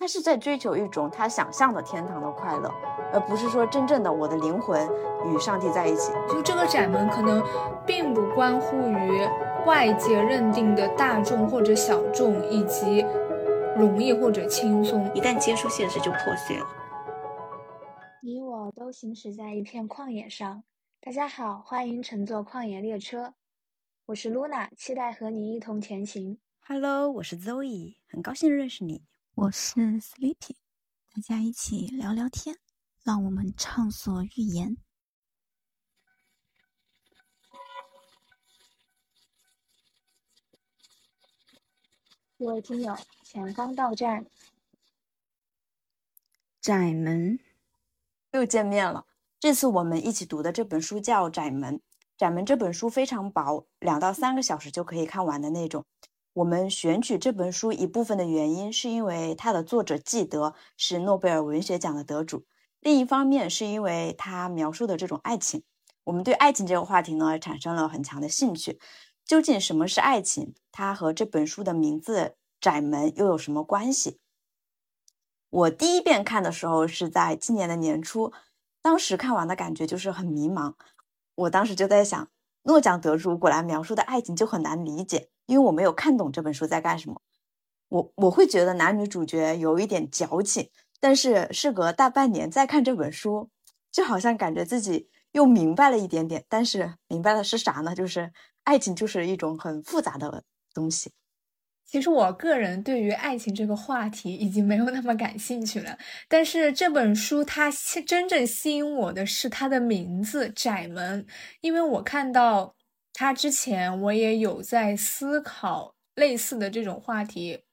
他是在追求一种他想象的天堂的快乐，而不是说真正的我的灵魂与上帝在一起。就这个窄门可能并不关乎于外界认定的大众或者小众，以及容易或者轻松。一旦接触现实，就破碎了。你我都行驶在一片旷野上。大家好，欢迎乘坐旷野列车，我是 Luna，期待和你一同前行。Hello，我是 Zoe，很高兴认识你。我是 Sleepy，大家一起聊聊天，让我们畅所欲言。各位听友，前方到站，窄门又见面了。这次我们一起读的这本书叫《窄门》，《窄门》这本书非常薄，两到三个小时就可以看完的那种。我们选取这本书一部分的原因，是因为它的作者纪德是诺贝尔文学奖的得主；另一方面，是因为他描述的这种爱情，我们对爱情这个话题呢产生了很强的兴趣。究竟什么是爱情？它和这本书的名字《窄门》又有什么关系？我第一遍看的时候是在今年的年初，当时看完的感觉就是很迷茫。我当时就在想，诺奖得主果然描述的爱情就很难理解。因为我没有看懂这本书在干什么，我我会觉得男女主角有一点矫情，但是事隔大半年再看这本书，就好像感觉自己又明白了一点点。但是明白的是啥呢？就是爱情就是一种很复杂的东西。其实我个人对于爱情这个话题已经没有那么感兴趣了。但是这本书它真正吸引我的是它的名字《窄门》，因为我看到。他之前我也有在思考类似的这种话题，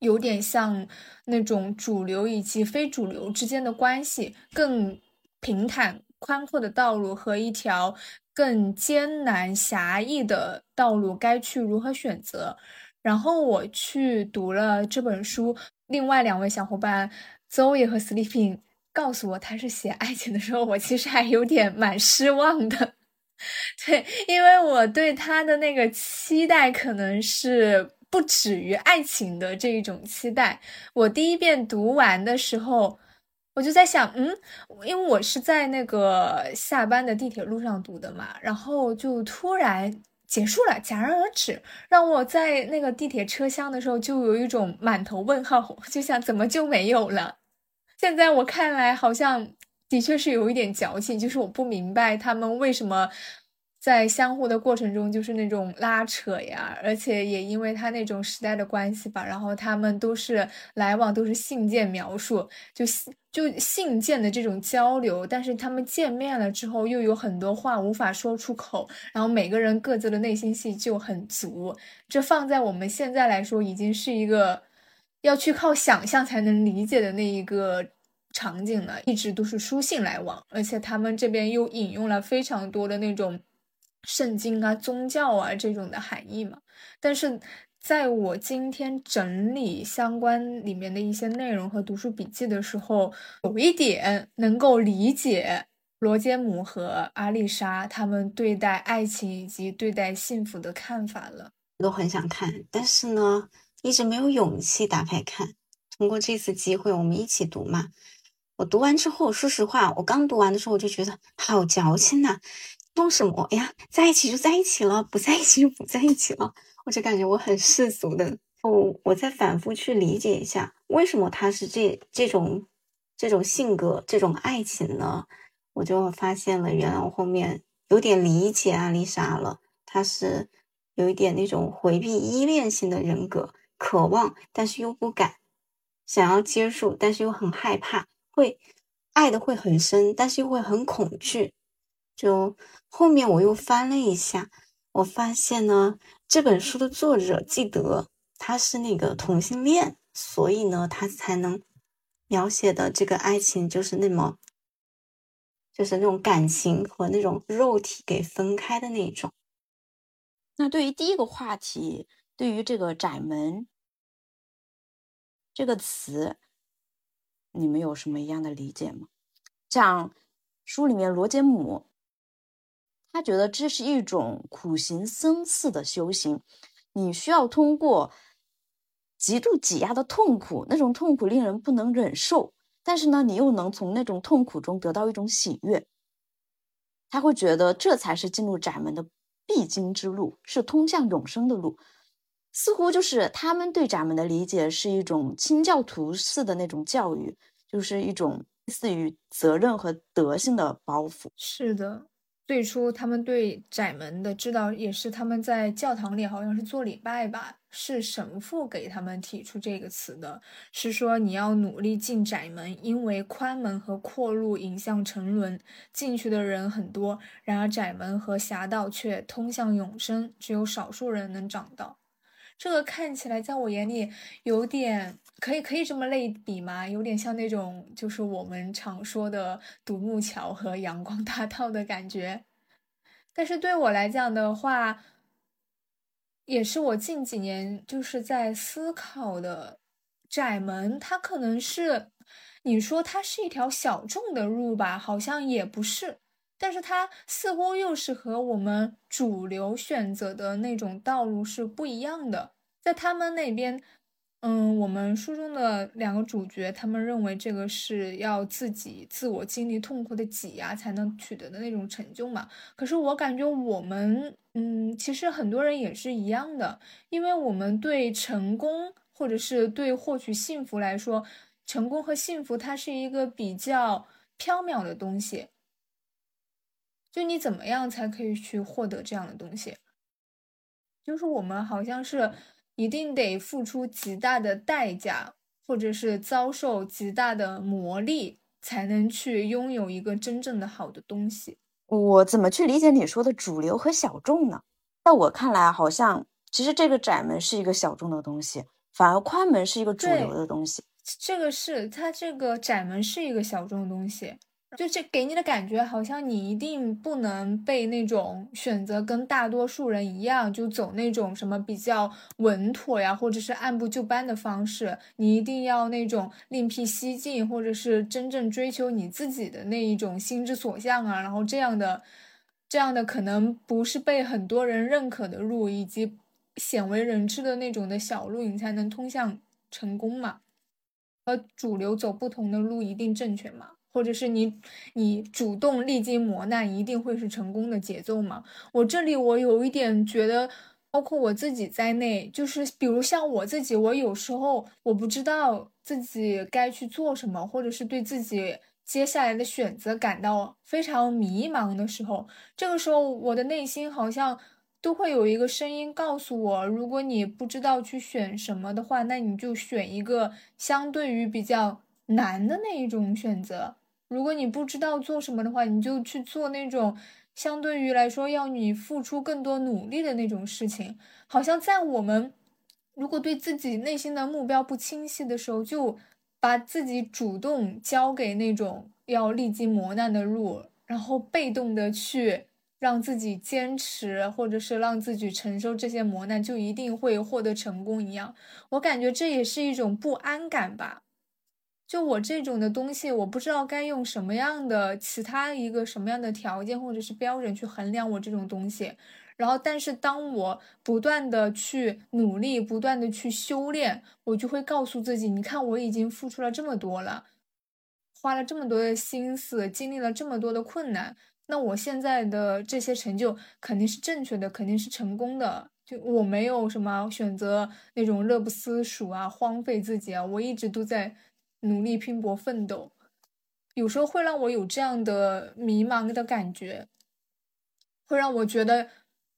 有点像那种主流以及非主流之间的关系，更平坦宽阔的道路和一条更艰难狭义的道路该去如何选择。然后我去读了这本书，另外两位小伙伴 Zoe 和 Sleeping 告诉我他是写爱情的时候，我其实还有点蛮失望的。对，因为我对他的那个期待可能是不止于爱情的这一种期待。我第一遍读完的时候，我就在想，嗯，因为我是在那个下班的地铁路上读的嘛，然后就突然结束了，戛然而止，让我在那个地铁车厢的时候就有一种满头问号，就想怎么就没有了？现在我看来，好像。的确是有一点矫情，就是我不明白他们为什么在相互的过程中就是那种拉扯呀，而且也因为他那种时代的关系吧，然后他们都是来往都是信件描述，就就信件的这种交流，但是他们见面了之后又有很多话无法说出口，然后每个人各自的内心戏就很足，这放在我们现在来说已经是一个要去靠想象才能理解的那一个。场景呢，一直都是书信来往，而且他们这边又引用了非常多的那种圣经啊、宗教啊这种的含义嘛。但是在我今天整理相关里面的一些内容和读书笔记的时候，有一点能够理解罗杰姆和阿丽莎他们对待爱情以及对待幸福的看法了。都很想看，但是呢，一直没有勇气打开看。通过这次机会，我们一起读嘛。我读完之后，说实话，我刚读完的时候我就觉得好矫情呐，弄什么呀？在一起就在一起了，不在一起就不在一起了，我就感觉我很世俗的。哦，我再反复去理解一下，为什么他是这这种这种性格，这种爱情呢？我就发现了，原来我后面有点理解阿丽莎了，她是有一点那种回避依恋型的人格，渴望但是又不敢，想要接受但是又很害怕。会爱的会很深，但是又会很恐惧。就后面我又翻了一下，我发现呢，这本书的作者记得他是那个同性恋，所以呢，他才能描写的这个爱情就是那么，就是那种感情和那种肉体给分开的那种。那对于第一个话题，对于这个“窄门”这个词。你们有什么一样的理解吗？像书里面罗杰姆，他觉得这是一种苦行僧似的修行，你需要通过极度挤压的痛苦，那种痛苦令人不能忍受，但是呢，你又能从那种痛苦中得到一种喜悦。他会觉得这才是进入窄门的必经之路，是通向永生的路。似乎就是他们对窄门的理解是一种清教徒式的那种教育，就是一种类似于责任和德性的包袱。是的。最初他们对窄门的知道，也是他们在教堂里好像是做礼拜吧，是神父给他们提出这个词的，是说你要努力进窄门，因为宽门和阔路引向沉沦，进去的人很多，然而窄门和狭道却通向永生，只有少数人能找到。这个看起来在我眼里有点。可以可以这么类比吗？有点像那种就是我们常说的独木桥和阳光大道的感觉。但是对我来讲的话，也是我近几年就是在思考的窄门，它可能是你说它是一条小众的路吧，好像也不是，但是它似乎又是和我们主流选择的那种道路是不一样的，在他们那边。嗯，我们书中的两个主角，他们认为这个是要自己自我经历痛苦的挤压才能取得的那种成就嘛。可是我感觉我们，嗯，其实很多人也是一样的，因为我们对成功或者是对获取幸福来说，成功和幸福它是一个比较缥缈的东西。就你怎么样才可以去获得这样的东西？就是我们好像是。一定得付出极大的代价，或者是遭受极大的磨砺，才能去拥有一个真正的好的东西。我怎么去理解你说的主流和小众呢？在我看来，好像其实这个窄门是一个小众的东西，反而宽门是一个主流的东西。这个是它这个窄门是一个小众的东西。就这给你的感觉，好像你一定不能被那种选择跟大多数人一样，就走那种什么比较稳妥呀，或者是按部就班的方式。你一定要那种另辟蹊径，或者是真正追求你自己的那一种心之所向啊。然后这样的，这样的可能不是被很多人认可的路，以及鲜为人知的那种的小路，你才能通向成功嘛？和主流走不同的路，一定正确吗？或者是你，你主动历经磨难，一定会是成功的节奏吗？我这里我有一点觉得，包括我自己在内，就是比如像我自己，我有时候我不知道自己该去做什么，或者是对自己接下来的选择感到非常迷茫的时候，这个时候我的内心好像都会有一个声音告诉我：如果你不知道去选什么的话，那你就选一个相对于比较难的那一种选择。如果你不知道做什么的话，你就去做那种相对于来说要你付出更多努力的那种事情。好像在我们如果对自己内心的目标不清晰的时候，就把自己主动交给那种要历经磨难的路，然后被动的去让自己坚持，或者是让自己承受这些磨难，就一定会获得成功一样。我感觉这也是一种不安感吧。就我这种的东西，我不知道该用什么样的其他一个什么样的条件或者是标准去衡量我这种东西。然后，但是当我不断的去努力，不断的去修炼，我就会告诉自己：你看，我已经付出了这么多了，花了这么多的心思，经历了这么多的困难，那我现在的这些成就肯定是正确的，肯定是成功的。就我没有什么选择那种乐不思蜀啊，荒废自己啊，我一直都在。努力拼搏奋斗，有时候会让我有这样的迷茫的感觉，会让我觉得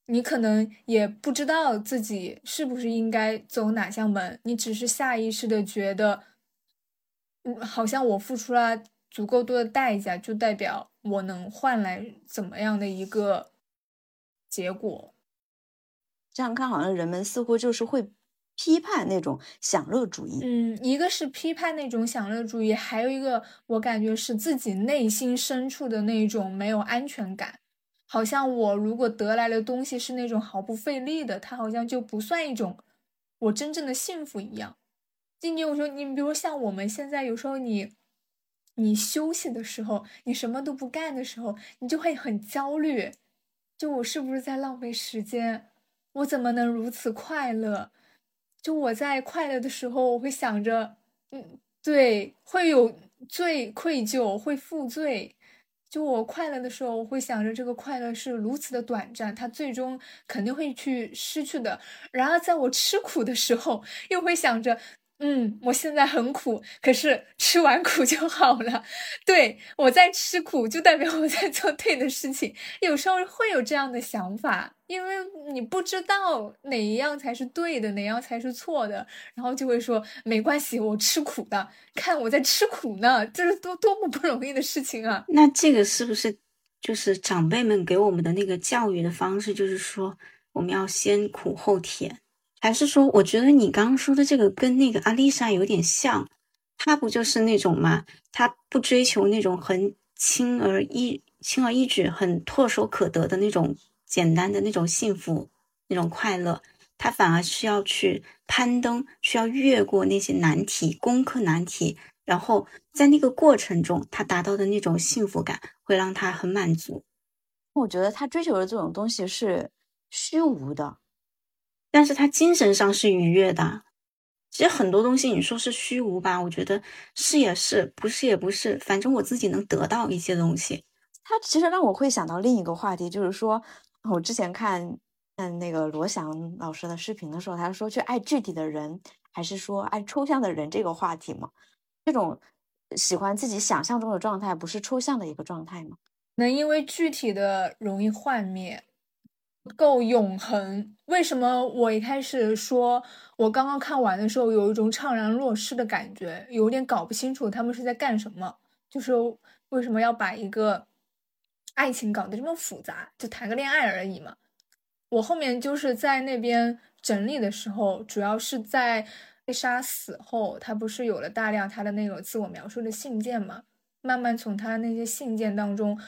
你可能也不知道自己是不是应该走哪项门，你只是下意识的觉得，嗯，好像我付出了足够多的代价，就代表我能换来怎么样的一个结果。这样看，好像人们似乎就是会。批判那种享乐主义，嗯，一个是批判那种享乐主义，还有一个我感觉是自己内心深处的那种没有安全感，好像我如果得来的东西是那种毫不费力的，它好像就不算一种我真正的幸福一样。就你有时候，你比如像我们现在有时候你你休息的时候，你什么都不干的时候，你就会很焦虑，就我是不是在浪费时间？我怎么能如此快乐？就我在快乐的时候，我会想着，嗯，对，会有罪愧疚，会负罪。就我快乐的时候，我会想着这个快乐是如此的短暂，它最终肯定会去失去的。然而，在我吃苦的时候，又会想着。嗯，我现在很苦，可是吃完苦就好了。对我在吃苦，就代表我在做对的事情。有时候会有这样的想法，因为你不知道哪一样才是对的，哪样才是错的，然后就会说没关系，我吃苦的，看我在吃苦呢，这是多多么不容易的事情啊！那这个是不是就是长辈们给我们的那个教育的方式，就是说我们要先苦后甜？还是说，我觉得你刚刚说的这个跟那个阿丽莎有点像，她不就是那种嘛？她不追求那种很轻而易、轻而易举、很唾手可得的那种简单的那种幸福、那种快乐，她反而需要去攀登，需要越过那些难题、攻克难题，然后在那个过程中，她达到的那种幸福感会让她很满足。我觉得她追求的这种东西是虚无的。但是他精神上是愉悦的。其实很多东西你说是虚无吧，我觉得是也是，不是也不是，反正我自己能得到一些东西。他其实让我会想到另一个话题，就是说我之前看嗯那个罗翔老师的视频的时候，他说去爱具体的人，还是说爱抽象的人这个话题嘛？这种喜欢自己想象中的状态，不是抽象的一个状态吗？能因为具体的容易幻灭。够永恒？为什么我一开始说，我刚刚看完的时候有一种怅然若失的感觉，有点搞不清楚他们是在干什么？就是为什么要把一个爱情搞得这么复杂？就谈个恋爱而已嘛。我后面就是在那边整理的时候，主要是在被杀死后，他不是有了大量他的那种自我描述的信件嘛？慢慢从他那些信件当中。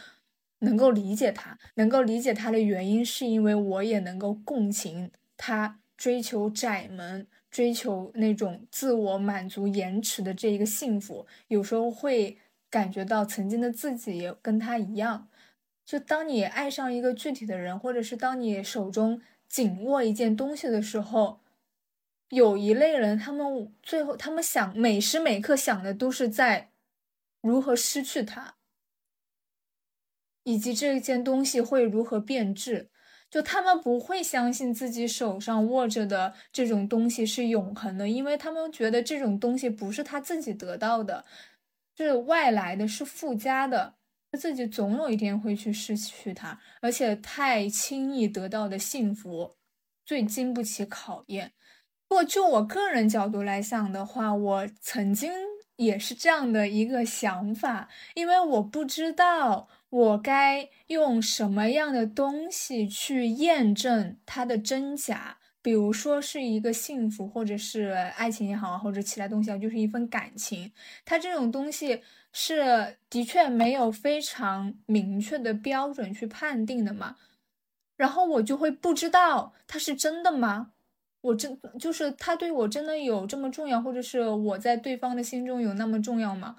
能够理解他，能够理解他的原因，是因为我也能够共情他追求窄门、追求那种自我满足、延迟的这一个幸福。有时候会感觉到曾经的自己也跟他一样。就当你爱上一个具体的人，或者是当你手中紧握一件东西的时候，有一类人，他们最后他们想每时每刻想的都是在如何失去他。以及这件东西会如何变质？就他们不会相信自己手上握着的这种东西是永恒的，因为他们觉得这种东西不是他自己得到的，是外来的，是附加的，自己总有一天会去失去它，而且太轻易得到的幸福最经不起考验。不过就我个人角度来想的话，我曾经也是这样的一个想法，因为我不知道。我该用什么样的东西去验证它的真假？比如说是一个幸福，或者是爱情也好，或者其他东西啊，就是一份感情。它这种东西是的确没有非常明确的标准去判定的嘛。然后我就会不知道它是真的吗？我真就是他对我真的有这么重要，或者是我在对方的心中有那么重要吗？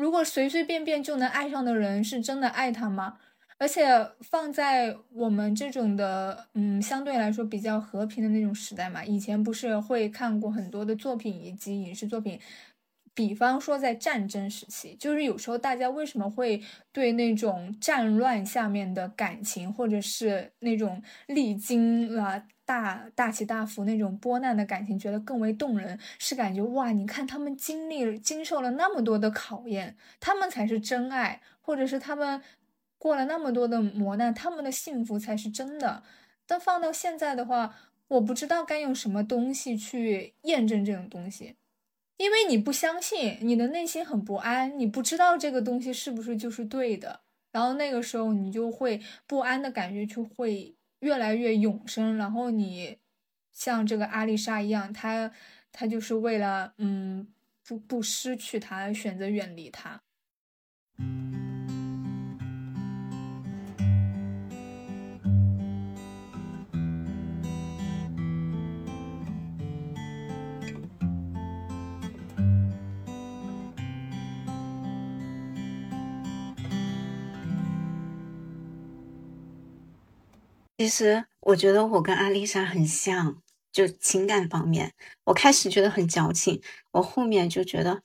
如果随随便便就能爱上的人，是真的爱他吗？而且放在我们这种的，嗯，相对来说比较和平的那种时代嘛，以前不是会看过很多的作品以及影视作品，比方说在战争时期，就是有时候大家为什么会对那种战乱下面的感情，或者是那种历经了。大大起大伏那种波难的感情，觉得更为动人，是感觉哇！你看他们经历、经受了那么多的考验，他们才是真爱，或者是他们过了那么多的磨难，他们的幸福才是真的。但放到现在的话，我不知道该用什么东西去验证这种东西，因为你不相信，你的内心很不安，你不知道这个东西是不是就是对的，然后那个时候你就会不安的感觉就会。越来越涌生，然后你像这个阿丽莎一样，她她就是为了嗯不不失去他，选择远离他。其实我觉得我跟阿丽莎很像，就情感方面，我开始觉得很矫情，我后面就觉得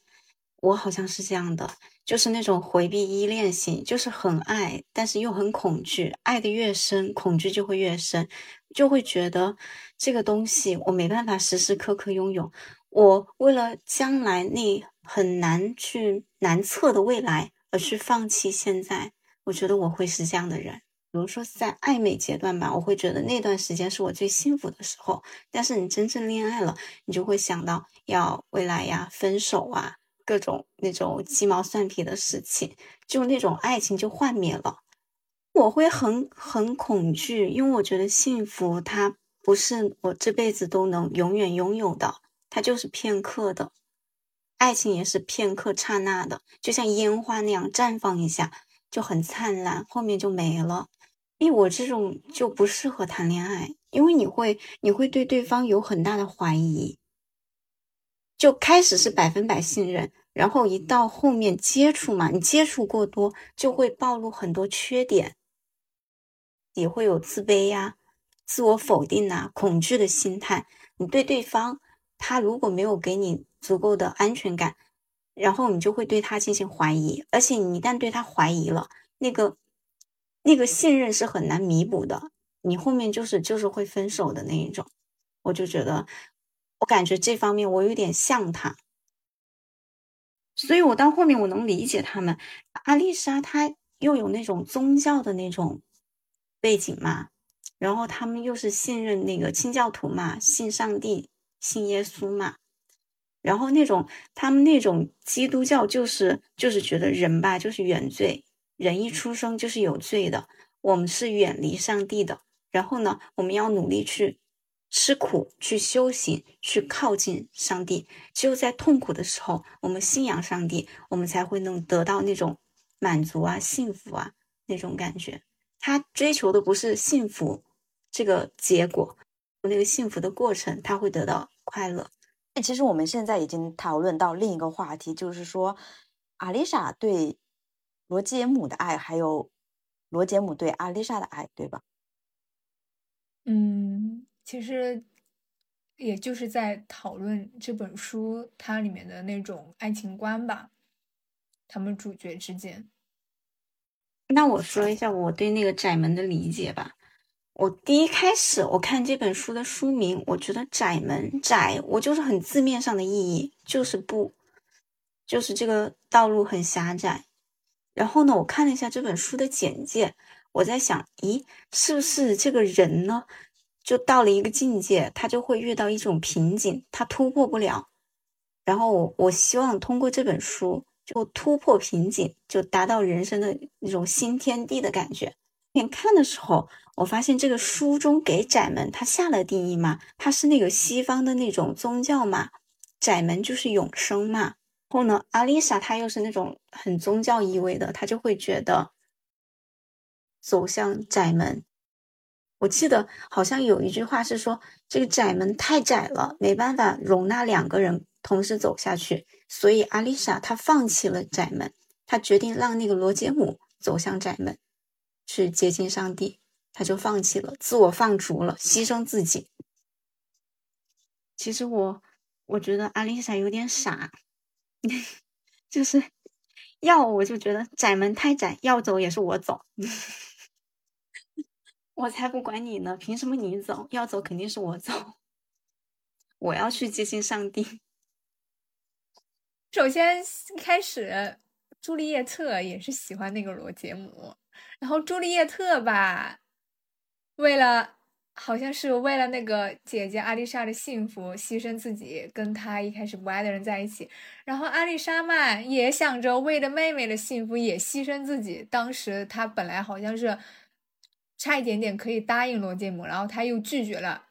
我好像是这样的，就是那种回避依恋型，就是很爱，但是又很恐惧，爱的越深，恐惧就会越深，就会觉得这个东西我没办法时时刻刻拥有，我为了将来那很难去难测的未来而去放弃现在，我觉得我会是这样的人。比如说在暧昧阶段吧，我会觉得那段时间是我最幸福的时候。但是你真正恋爱了，你就会想到要未来呀、分手啊，各种那种鸡毛蒜皮的事情，就那种爱情就幻灭了。我会很很恐惧，因为我觉得幸福它不是我这辈子都能永远拥有的，它就是片刻的。爱情也是片刻刹那的，就像烟花那样绽放一下就很灿烂，后面就没了。因为我这种就不适合谈恋爱，因为你会你会对对方有很大的怀疑，就开始是百分百信任，然后一到后面接触嘛，你接触过多就会暴露很多缺点，也会有自卑呀、自我否定呐、恐惧的心态。你对对方，他如果没有给你足够的安全感，然后你就会对他进行怀疑，而且你一旦对他怀疑了，那个。那个信任是很难弥补的，你后面就是就是会分手的那一种，我就觉得，我感觉这方面我有点像他，所以我到后面我能理解他们。阿丽莎她又有那种宗教的那种背景嘛，然后他们又是信任那个清教徒嘛，信上帝，信耶稣嘛，然后那种他们那种基督教就是就是觉得人吧就是原罪。人一出生就是有罪的，我们是远离上帝的。然后呢，我们要努力去吃苦、去修行、去靠近上帝。只有在痛苦的时候，我们信仰上帝，我们才会能得到那种满足啊、幸福啊那种感觉。他追求的不是幸福这个结果，那个幸福的过程，他会得到快乐。那其实我们现在已经讨论到另一个话题，就是说，阿丽莎对。罗杰姆的爱，还有罗杰姆对阿丽莎的爱，对吧？嗯，其实也就是在讨论这本书它里面的那种爱情观吧，他们主角之间。那我说一下我对那个窄门的理解吧。我第一开始我看这本书的书名，我觉得窄门窄，我就是很字面上的意义，就是不，就是这个道路很狭窄。然后呢，我看了一下这本书的简介，我在想，咦，是不是这个人呢，就到了一个境界，他就会遇到一种瓶颈，他突破不了。然后我我希望通过这本书，就突破瓶颈，就达到人生的那种新天地的感觉。眼看的时候，我发现这个书中给窄门他下了定义嘛，他是那个西方的那种宗教嘛，窄门就是永生嘛。后呢，阿丽莎她又是那种很宗教意味的，她就会觉得走向窄门。我记得好像有一句话是说，这个窄门太窄了，没办法容纳两个人同时走下去，所以阿丽莎她放弃了窄门，她决定让那个罗杰姆走向窄门，去接近上帝，她就放弃了，自我放逐了，牺牲自己。其实我我觉得阿丽莎有点傻。就是要我就觉得窄门太窄，要走也是我走，我才不管你呢，凭什么你走？要走肯定是我走，我要去接近上帝。首先开始，朱丽叶特也是喜欢那个罗杰姆，然后朱丽叶特吧，为了。好像是为了那个姐姐阿丽莎的幸福，牺牲自己跟她一开始不爱的人在一起。然后阿丽莎嘛，也想着为了妹妹的幸福，也牺牲自己。当时她本来好像是差一点点可以答应罗杰姆，然后她又拒绝了。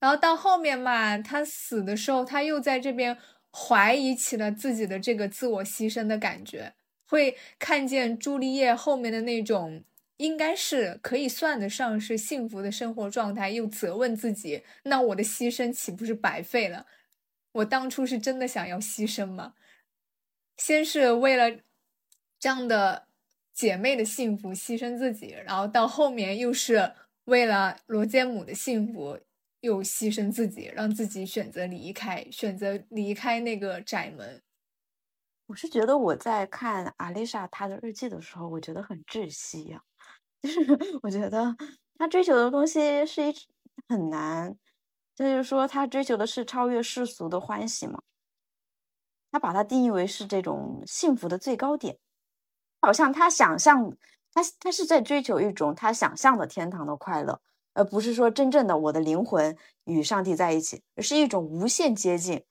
然后到后面嘛，她死的时候，她又在这边怀疑起了自己的这个自我牺牲的感觉，会看见朱丽叶后面的那种。应该是可以算得上是幸福的生活状态，又责问自己，那我的牺牲岂不是白费了？我当初是真的想要牺牲吗？先是为了这样的姐妹的幸福牺牲自己，然后到后面又是为了罗杰姆的幸福，又牺牲自己，让自己选择离开，选择离开那个窄门。我是觉得我在看阿丽莎她的日记的时候，我觉得很窒息呀，就 是我觉得他追求的东西是一很难，就是说他追求的是超越世俗的欢喜嘛，他把它定义为是这种幸福的最高点，好像他想象，他他是在追求一种他想象的天堂的快乐，而不是说真正的我的灵魂与上帝在一起，而是一种无限接近、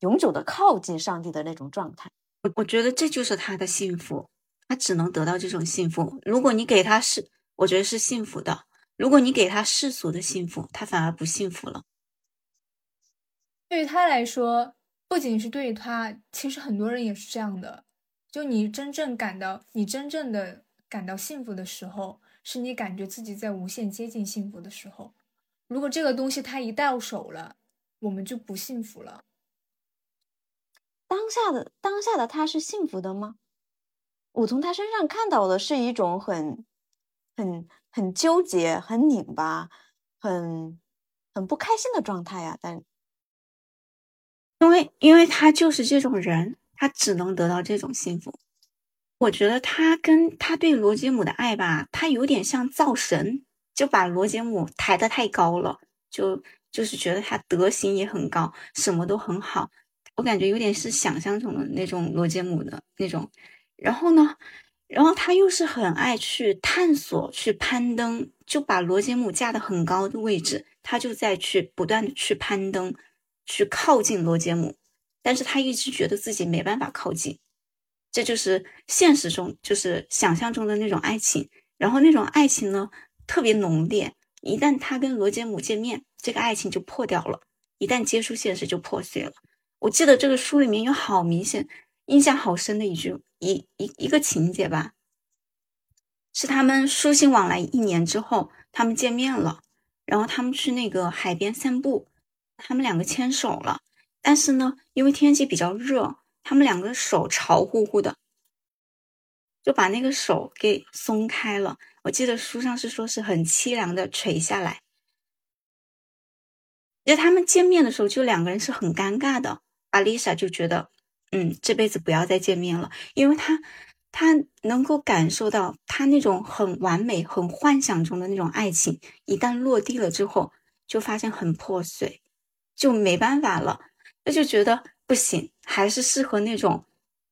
永久的靠近上帝的那种状态。我我觉得这就是他的幸福，他只能得到这种幸福。如果你给他是，我觉得是幸福的；如果你给他世俗的幸福，他反而不幸福了。对于他来说，不仅是对于他，其实很多人也是这样的。就你真正感到，你真正的感到幸福的时候，是你感觉自己在无限接近幸福的时候。如果这个东西它一到手了，我们就不幸福了。当下的当下的他是幸福的吗？我从他身上看到的是一种很、很、很纠结、很拧巴、很、很不开心的状态呀。但因为，因为他就是这种人，他只能得到这种幸福。我觉得他跟他对罗杰姆的爱吧，他有点像造神，就把罗杰姆抬得太高了，就就是觉得他德行也很高，什么都很好。我感觉有点是想象中的那种罗杰姆的那种，然后呢，然后他又是很爱去探索、去攀登，就把罗杰姆架得很高的位置，他就在去不断的去攀登，去靠近罗杰姆，但是他一直觉得自己没办法靠近，这就是现实中就是想象中的那种爱情，然后那种爱情呢特别浓烈，一旦他跟罗杰姆见面，这个爱情就破掉了，一旦接触现实就破碎了。我记得这个书里面有好明显、印象好深的一句一一一个情节吧，是他们书信往来一年之后，他们见面了，然后他们去那个海边散步，他们两个牵手了，但是呢，因为天气比较热，他们两个手潮乎乎的，就把那个手给松开了。我记得书上是说是很凄凉的垂下来，就他们见面的时候，就两个人是很尴尬的。阿丽莎就觉得，嗯，这辈子不要再见面了，因为他他能够感受到他那种很完美、很幻想中的那种爱情，一旦落地了之后，就发现很破碎，就没办法了，那就觉得不行，还是适合那种，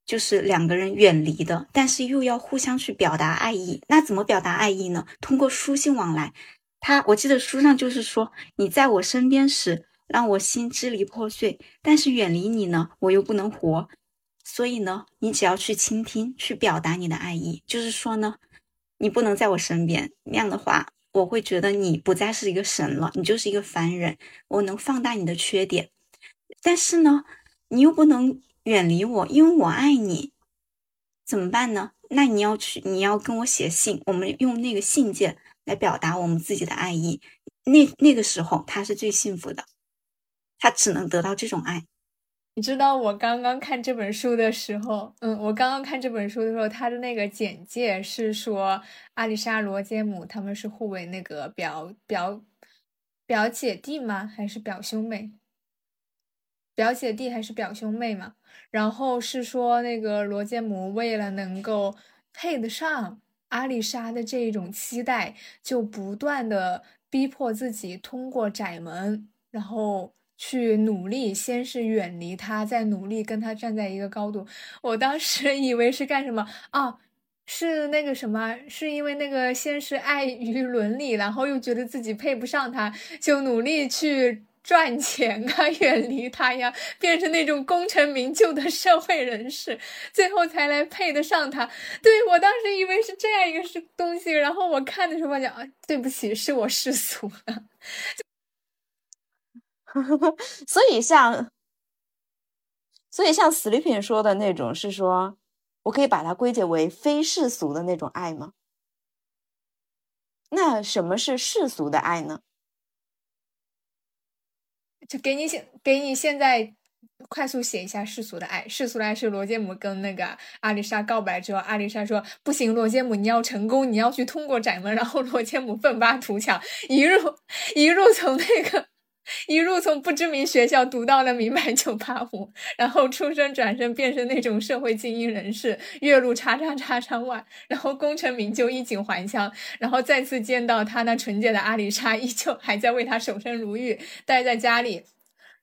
就是两个人远离的，但是又要互相去表达爱意。那怎么表达爱意呢？通过书信往来。他，我记得书上就是说，你在我身边时。让我心支离破碎，但是远离你呢，我又不能活。所以呢，你只要去倾听，去表达你的爱意。就是说呢，你不能在我身边，那样的话，我会觉得你不再是一个神了，你就是一个凡人。我能放大你的缺点，但是呢，你又不能远离我，因为我爱你。怎么办呢？那你要去，你要跟我写信，我们用那个信件来表达我们自己的爱意。那那个时候，他是最幸福的。他只能得到这种爱。你知道我刚刚看这本书的时候，嗯，我刚刚看这本书的时候，他的那个简介是说阿丽莎罗杰姆他们是互为那个表表表姐弟吗？还是表兄妹？表姐弟还是表兄妹嘛？然后是说那个罗杰姆为了能够配得上阿丽莎的这一种期待，就不断的逼迫自己通过窄门，然后。去努力，先是远离他，再努力跟他站在一个高度。我当时以为是干什么啊？是那个什么？是因为那个先是碍于伦理，然后又觉得自己配不上他，就努力去赚钱啊，远离他呀，变成那种功成名就的社会人士，最后才来配得上他。对我当时以为是这样一个是东西，然后我看的时候发现啊，对不起，是我世俗了。所以像，所以像 Sleeping 说的那种，是说我可以把它归结为非世俗的那种爱吗？那什么是世俗的爱呢？就给你现给你现在快速写一下世俗的爱。世俗的爱是罗杰姆跟那个阿丽莎告白之后，阿丽莎说：“不行，罗杰姆，你要成功，你要去通过窄门。”然后罗杰姆奋发图强，一路一路从那个。一路从不知名学校读到了名牌九八五然后出生转身变成那种社会精英人士，月入叉叉叉上万，然后功成名就，衣锦还乡，然后再次见到他那纯洁的阿里莎，依旧还在为他守身如玉，待在家里。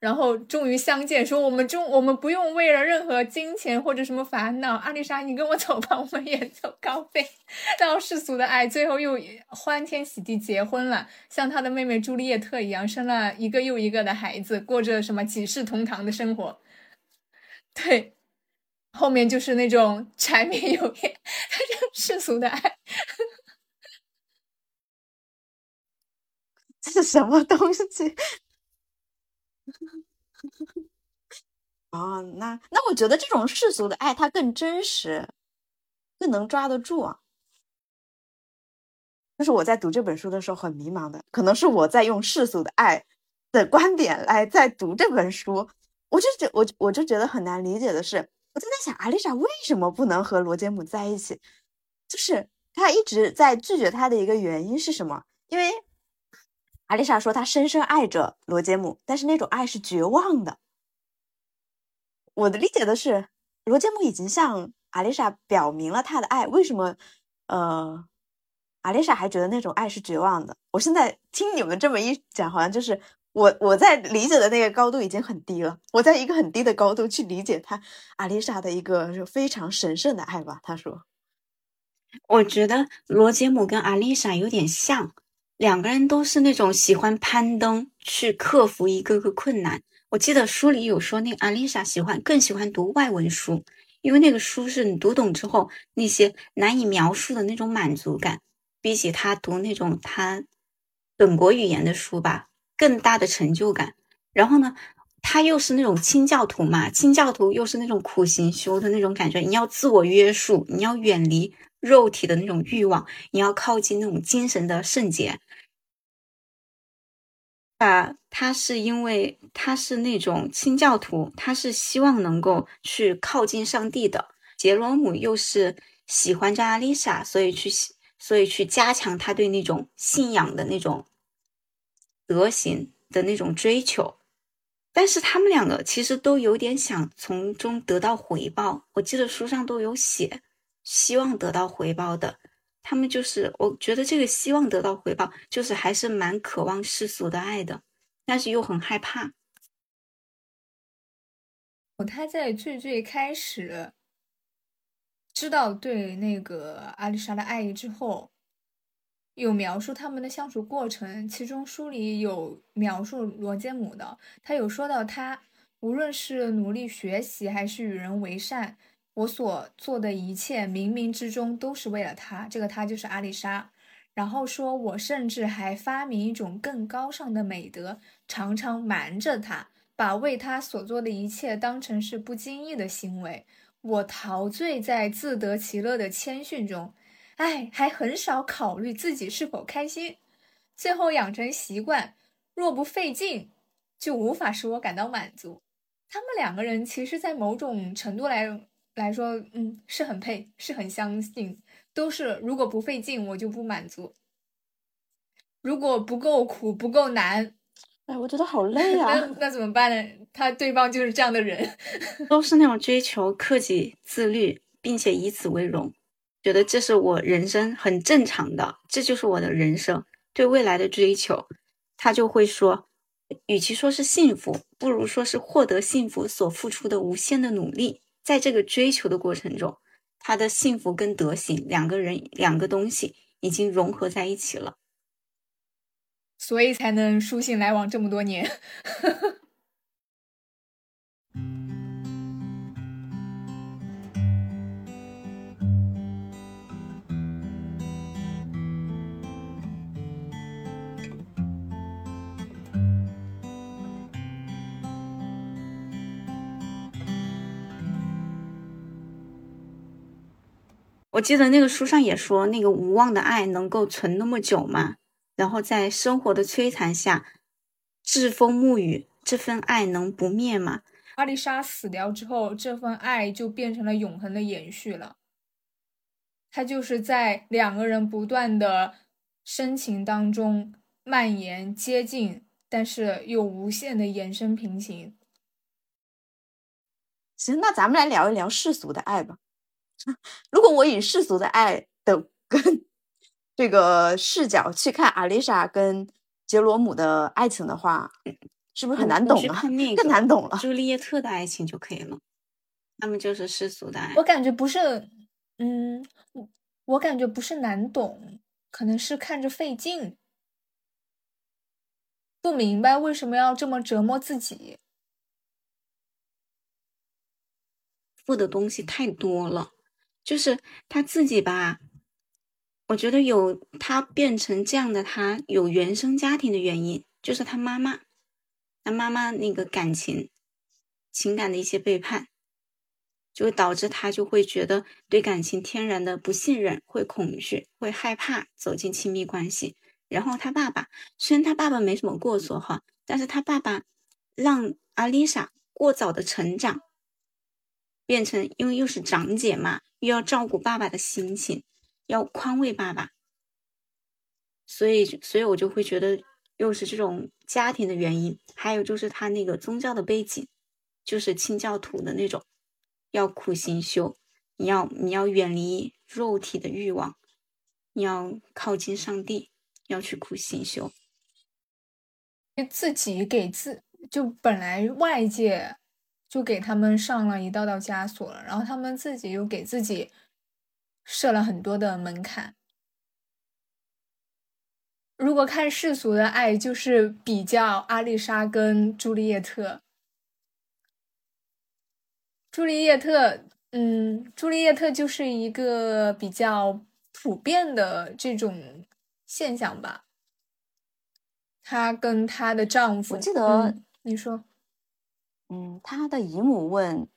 然后终于相见，说我们中我们不用为了任何金钱或者什么烦恼。阿丽莎，你跟我走吧，我们远走高飞。到世俗的爱，最后又欢天喜地结婚了，像他的妹妹朱丽叶特一样，生了一个又一个的孩子，过着什么几世同堂的生活。对，后面就是那种柴米油盐，他这世俗的爱，这 是什么东西？哦，那那我觉得这种世俗的爱，它更真实，更能抓得住啊。就是我在读这本书的时候很迷茫的，可能是我在用世俗的爱的观点来在读这本书，我就觉我我就觉得很难理解的是，我就在想，阿丽莎为什么不能和罗杰姆在一起？就是他一直在拒绝他的一个原因是什么？因为。阿丽莎说：“她深深爱着罗杰姆，但是那种爱是绝望的。”我的理解的是，罗杰姆已经向阿丽莎表明了他的爱，为什么？呃，阿丽莎还觉得那种爱是绝望的。我现在听你们这么一讲，好像就是我我在理解的那个高度已经很低了。我在一个很低的高度去理解他阿丽莎的一个非常神圣的爱吧。他说：“我觉得罗杰姆跟阿丽莎有点像。”两个人都是那种喜欢攀登，去克服一个个困难。我记得书里有说，那个阿丽莎喜欢更喜欢读外文书，因为那个书是你读懂之后，那些难以描述的那种满足感，比起他读那种他本国语言的书吧，更大的成就感。然后呢，他又是那种清教徒嘛，清教徒又是那种苦行修的那种感觉，你要自我约束，你要远离肉体的那种欲望，你要靠近那种精神的圣洁。啊，他是因为他是那种清教徒，他是希望能够去靠近上帝的。杰罗姆又是喜欢着阿丽莎，所以去所以去加强他对那种信仰的那种德行的那种追求。但是他们两个其实都有点想从中得到回报。我记得书上都有写，希望得到回报的。他们就是，我觉得这个希望得到回报，就是还是蛮渴望世俗的爱的，但是又很害怕。他在最最开始知道对那个阿丽莎的爱意之后，有描述他们的相处过程，其中书里有描述罗杰姆的，他有说到他无论是努力学习还是与人为善。我所做的一切，冥冥之中都是为了他。这个他就是阿丽莎。然后说，我甚至还发明一种更高尚的美德，常常瞒着他，把为他所做的一切当成是不经意的行为。我陶醉在自得其乐的谦逊中，哎，还很少考虑自己是否开心。最后养成习惯，若不费劲，就无法使我感到满足。他们两个人其实，在某种程度来。来说，嗯，是很配，是很相信，都是如果不费劲，我就不满足；如果不够苦，不够难，哎，我觉得好 累啊。那那怎么办呢？他对方就是这样的人，都是那种追求克己自律，并且以此为荣，觉得这是我人生很正常的，这就是我的人生对未来的追求。他就会说，与其说是幸福，不如说是获得幸福所付出的无限的努力。在这个追求的过程中，他的幸福跟德行两个人两个东西已经融合在一起了，所以才能书信来往这么多年。我记得那个书上也说，那个无望的爱能够存那么久吗？然后在生活的摧残下，栉风沐雨，这份爱能不灭吗？阿丽莎死掉之后，这份爱就变成了永恒的延续了。它就是在两个人不断的深情当中蔓延、接近，但是又无限的延伸平行。行，那咱们来聊一聊世俗的爱吧。如果我以世俗的爱的跟这个视角去看阿丽莎跟杰罗姆的爱情的话，是不是很难懂啊？更难懂了。朱丽叶特的爱情就可以了，他们就是世俗的爱。我感觉不是，嗯，我感觉不是难懂，可能是看着费劲，不明白为什么要这么折磨自己。付的东西太多了，就是他自己吧。我觉得有他变成这样的，他有原生家庭的原因，就是他妈妈，他妈妈那个感情、情感的一些背叛，就会导致他就会觉得对感情天然的不信任，会恐惧，会害怕走进亲密关系。然后他爸爸，虽然他爸爸没什么过错哈，但是他爸爸让阿丽莎过早的成长。变成，因为又是长姐嘛，又要照顾爸爸的心情，要宽慰爸爸，所以，所以我就会觉得又是这种家庭的原因，还有就是他那个宗教的背景，就是清教徒的那种，要苦行修，你要你要远离肉体的欲望，你要靠近上帝，要去苦行修，自己给自就本来外界。就给他们上了一道道枷锁了，然后他们自己又给自己设了很多的门槛。如果看世俗的爱，就是比较阿丽莎跟朱丽叶特。朱丽叶特，嗯，朱丽叶特就是一个比较普遍的这种现象吧。她跟她的丈夫，我记得你说。嗯，他的姨母问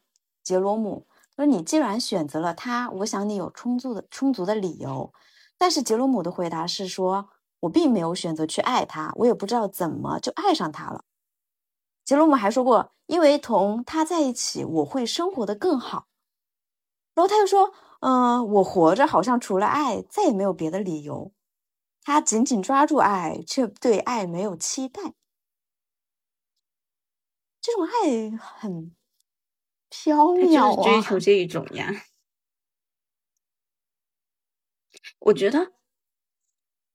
杰罗姆说：“你既然选择了他，我想你有充足的充足的理由。”但是杰罗姆的回答是说：“我并没有选择去爱他，我也不知道怎么就爱上他了。”杰罗姆还说过：“因为同他在一起，我会生活的更好。”然后他又说：“嗯，我活着好像除了爱再也没有别的理由。”他紧紧抓住爱，却对爱没有期待。这种爱很飘渺啊，追求这一种呀。我觉得，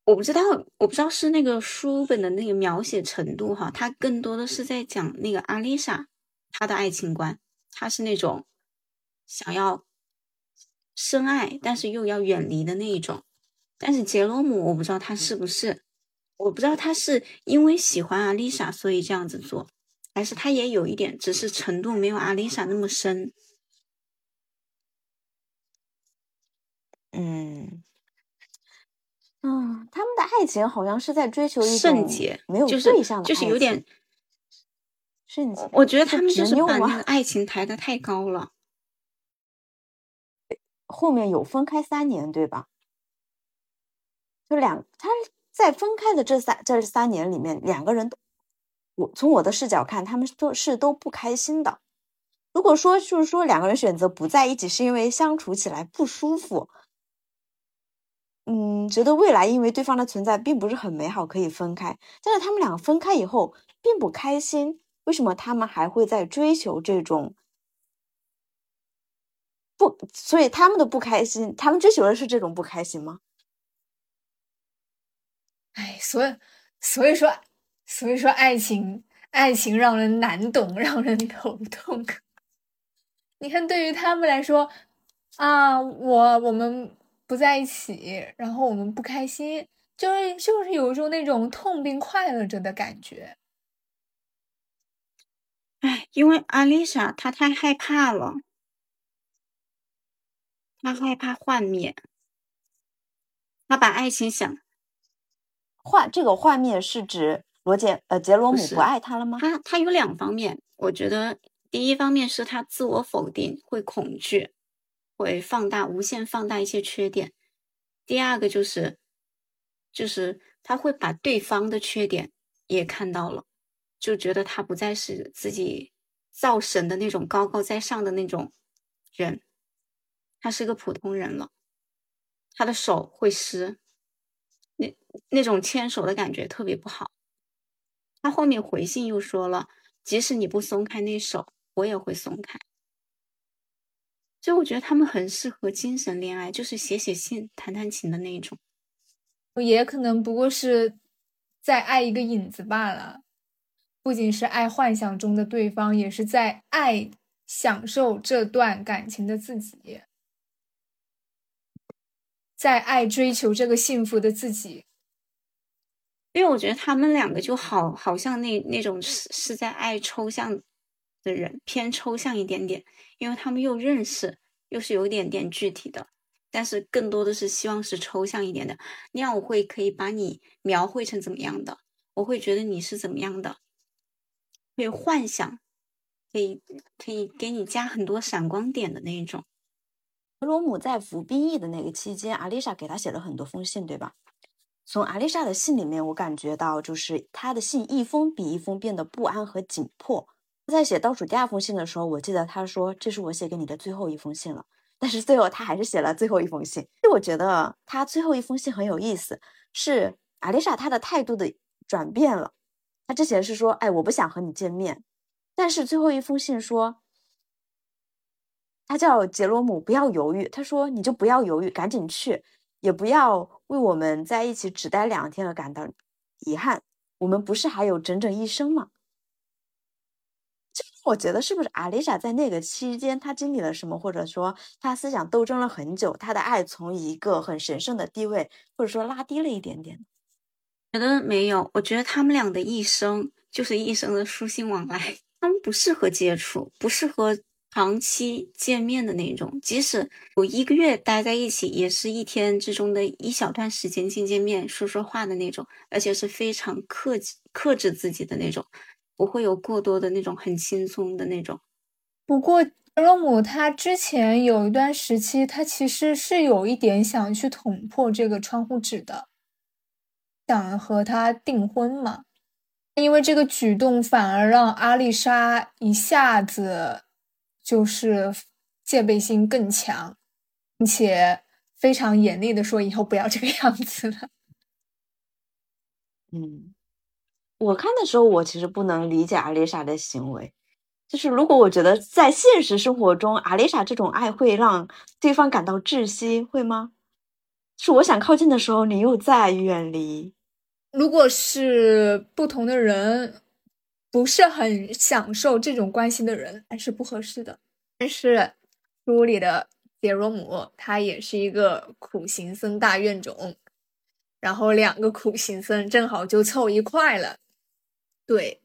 我不知道，我不知道是那个书本的那个描写程度哈，它更多的是在讲那个阿丽莎她的爱情观，她是那种想要深爱，但是又要远离的那一种。但是杰罗姆，我不知道他是不是，我不知道他是因为喜欢阿丽莎，所以这样子做。还是他也有一点，只是程度没有阿丽莎那么深。嗯，嗯，他们的爱情好像是在追求一圣洁，没有对象的就是有点圣洁。我觉得他们就是把那个爱情抬得太高了。后面有分开三年，对吧？就两他在分开的这三这三年里面，两个人都。我从我的视角看，他们都是都不开心的。如果说就是说两个人选择不在一起，是因为相处起来不舒服，嗯，觉得未来因为对方的存在并不是很美好，可以分开。但是他们两个分开以后并不开心，为什么他们还会在追求这种不？所以他们的不开心，他们追求的是这种不开心吗？哎，所以所以说。所以说，爱情，爱情让人难懂，让人头痛。你看，对于他们来说，啊，我我们不在一起，然后我们不开心，就是就是有一种那种痛并快乐着的感觉。哎，因为阿丽莎她太害怕了，她害怕幻灭，她把爱情想画，这个画面是指。罗杰呃，杰罗姆不爱他了吗？他他有两方面，我觉得第一方面是他自我否定，会恐惧，会放大、无限放大一些缺点；第二个就是，就是他会把对方的缺点也看到了，就觉得他不再是自己造神的那种高高在上的那种人，他是个普通人了，他的手会湿，那那种牵手的感觉特别不好。他后面回信又说了，即使你不松开那手，我也会松开。所以我觉得他们很适合精神恋爱，就是写写信、弹弹琴的那一种。也可能不过是在爱一个影子罢了，不仅是爱幻想中的对方，也是在爱享受这段感情的自己，在爱追求这个幸福的自己。因为我觉得他们两个就好，好像那那种是是在爱抽象的人，偏抽象一点点，因为他们又认识，又是有点点具体的。但是更多的是希望是抽象一点的，那样我会可以把你描绘成怎么样的，我会觉得你是怎么样的，可以幻想，可以可以给你加很多闪光点的那一种。罗姆在服兵役的那个期间，阿丽莎给他写了很多封信，对吧？从阿丽莎的信里面，我感觉到就是她的信一封比一封变得不安和紧迫。在写倒数第二封信的时候，我记得她说：“这是我写给你的最后一封信了。”但是最后她还是写了最后一封信。就我觉得她最后一封信很有意思，是阿丽莎她的态度的转变了。她之前是说：“哎，我不想和你见面。”但是最后一封信说，他叫杰罗姆不要犹豫，他说：“你就不要犹豫，赶紧去，也不要为我们在一起只待两天而感到遗憾。我们不是还有整整一生吗？”这我觉得是不是阿丽莎在那个期间，她经历了什么，或者说她思想斗争了很久，她的爱从一个很神圣的地位，或者说拉低了一点点？觉得没有，我觉得他们俩的一生就是一生的书信往来，他们不适合接触，不适合长期见面的那种。即使有一个月待在一起，也是一天之中的一小段时间见见面、说说话的那种，而且是非常克制、克制自己的那种。不会有过多的那种很轻松的那种。不过罗姆他之前有一段时期，他其实是有一点想去捅破这个窗户纸的，想和他订婚嘛。因为这个举动反而让阿丽莎一下子就是戒备心更强，并且非常严厉的说：“以后不要这个样子了。”嗯。我看的时候，我其实不能理解阿丽莎的行为。就是如果我觉得在现实生活中，阿丽莎这种爱会让对方感到窒息，会吗？是我想靠近的时候，你又在远离。如果是不同的人，不是很享受这种关系的人，还是不合适的。但是书里的杰罗姆，他也是一个苦行僧大怨种，然后两个苦行僧正好就凑一块了。对，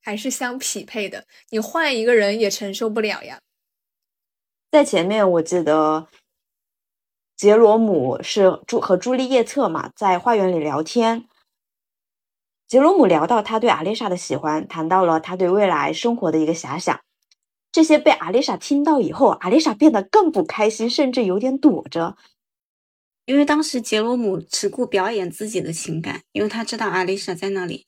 还是相匹配的。你换一个人也承受不了呀。在前面我记得，杰罗姆是朱和朱丽叶特嘛，在花园里聊天。杰罗姆聊到他对阿丽莎的喜欢，谈到了他对未来生活的一个遐想。这些被阿丽莎听到以后，阿丽莎变得更不开心，甚至有点躲着。因为当时杰罗姆只顾表演自己的情感，因为他知道阿丽莎在那里。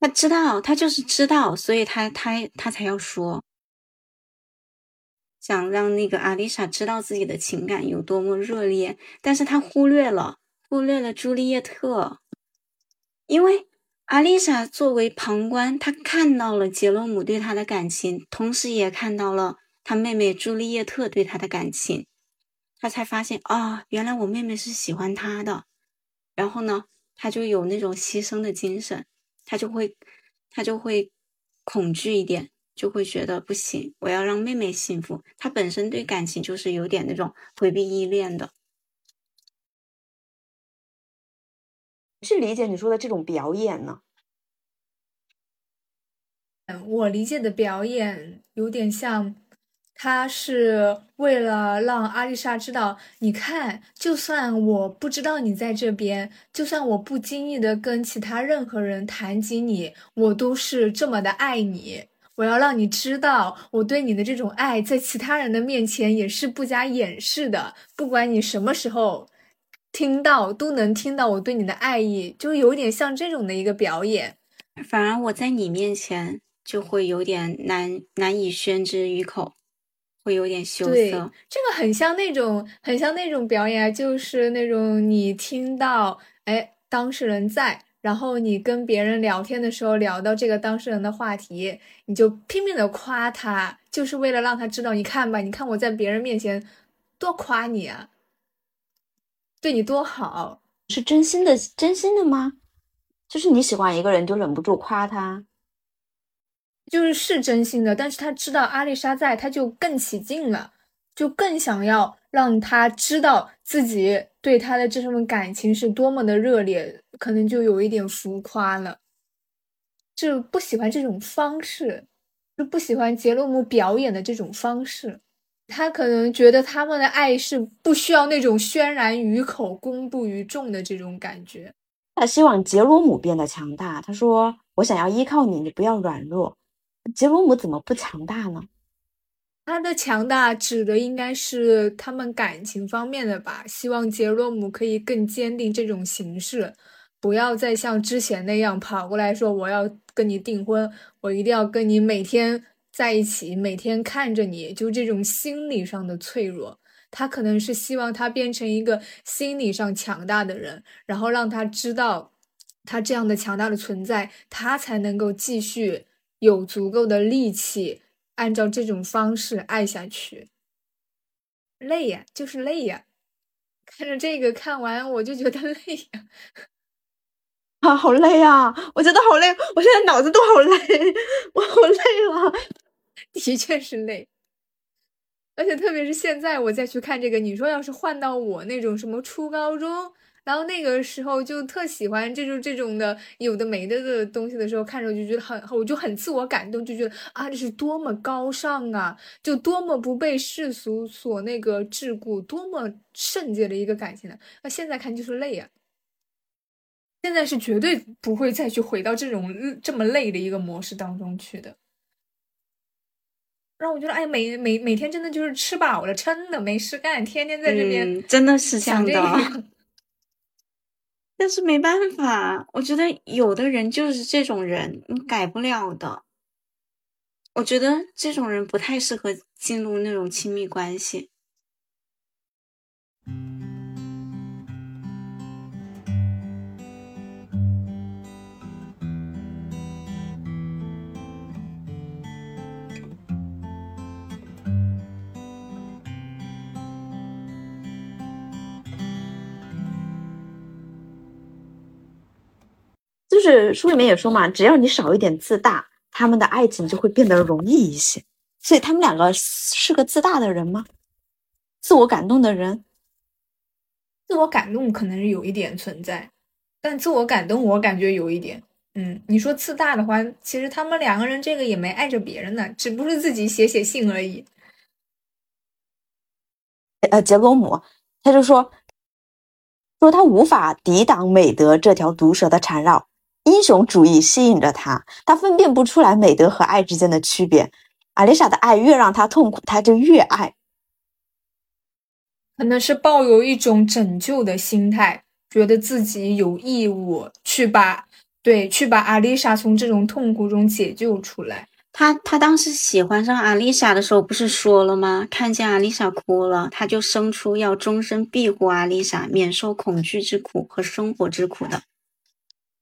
他知道，他就是知道，所以他他他才要说，想让那个阿丽莎知道自己的情感有多么热烈，但是他忽略了忽略了朱丽叶特，因为阿丽莎作为旁观，她看到了杰罗姆对她的感情，同时也看到了他妹妹朱丽叶特对他的感情，她才发现啊，原来我妹妹是喜欢他的，然后呢，他就有那种牺牲的精神。他就会，他就会恐惧一点，就会觉得不行，我要让妹妹幸福。他本身对感情就是有点那种回避依恋的。是理解你说的这种表演呢？我理解的表演有点像。他是为了让阿丽莎知道，你看，就算我不知道你在这边，就算我不经意的跟其他任何人谈及你，我都是这么的爱你。我要让你知道，我对你的这种爱，在其他人的面前也是不加掩饰的。不管你什么时候听到，都能听到我对你的爱意，就有点像这种的一个表演。反而我在你面前就会有点难难以宣之于口。会有点羞涩，这个很像那种，很像那种表演，就是那种你听到，哎，当事人在，然然后你跟别人聊天的时候聊到这个当事人的话题，你就拼命的夸他，就是为了让他知道，你看吧，你看我在别人面前多夸你啊，对你多好，是真心的，真心的吗？就是你喜欢一个人，就忍不住夸他，就是是真心的。但是他知道阿丽莎在，他就更起劲了，就更想要让他知道自己对他的这份感情是多么的热烈，可能就有一点浮夸了，就不喜欢这种方式，就不喜欢杰罗姆表演的这种方式。他可能觉得他们的爱是不需要那种渲然于口、公布于众的这种感觉。他希望杰罗姆变得强大。他说：“我想要依靠你，你不要软弱。”杰罗姆怎么不强大呢？他的强大指的应该是他们感情方面的吧？希望杰罗姆可以更坚定这种形式，不要再像之前那样跑过来说我要跟你订婚，我一定要跟你每天在一起，每天看着你，就这种心理上的脆弱。他可能是希望他变成一个心理上强大的人，然后让他知道他这样的强大的存在，他才能够继续有足够的力气按照这种方式爱下去。累呀，就是累呀！看着这个看完我就觉得 累呀，啊，好累啊！我觉得好累，我现在脑子都好累，我好累了，的确是累。而且特别是现在，我再去看这个，你说要是换到我那种什么初高中，然后那个时候就特喜欢这种这种的有的没的的东西的时候，看着就觉得很，我就很自我感动，就觉得啊，这是多么高尚啊，就多么不被世俗所那个桎梏，多么圣洁的一个感情呢？那现在看就是累啊，现在是绝对不会再去回到这种这么累的一个模式当中去的。让我觉得，哎，每每每天真的就是吃饱了撑的，没事干，天天在这边，真的是这样的。但是没办法，我觉得有的人就是这种人，你改不了的。我觉得这种人不太适合进入那种亲密关系。就是书里面也说嘛，只要你少一点自大，他们的爱情就会变得容易一些。所以他们两个是个自大的人吗？自我感动的人？自我感动可能是有一点存在，但自我感动我感觉有一点。嗯，你说自大的话，其实他们两个人这个也没碍着别人呢，只不过是自己写写信而已。呃，杰罗姆他就说，说他无法抵挡美德这条毒蛇的缠绕。英雄主义吸引着他，他分辨不出来美德和爱之间的区别。阿丽莎的爱越让他痛苦，他就越爱。可能是抱有一种拯救的心态，觉得自己有义务去把对去把阿丽莎从这种痛苦中解救出来。他他当时喜欢上阿丽莎的时候，不是说了吗？看见阿丽莎哭了，他就生出要终身庇护阿丽莎，免受恐惧之苦和生活之苦的。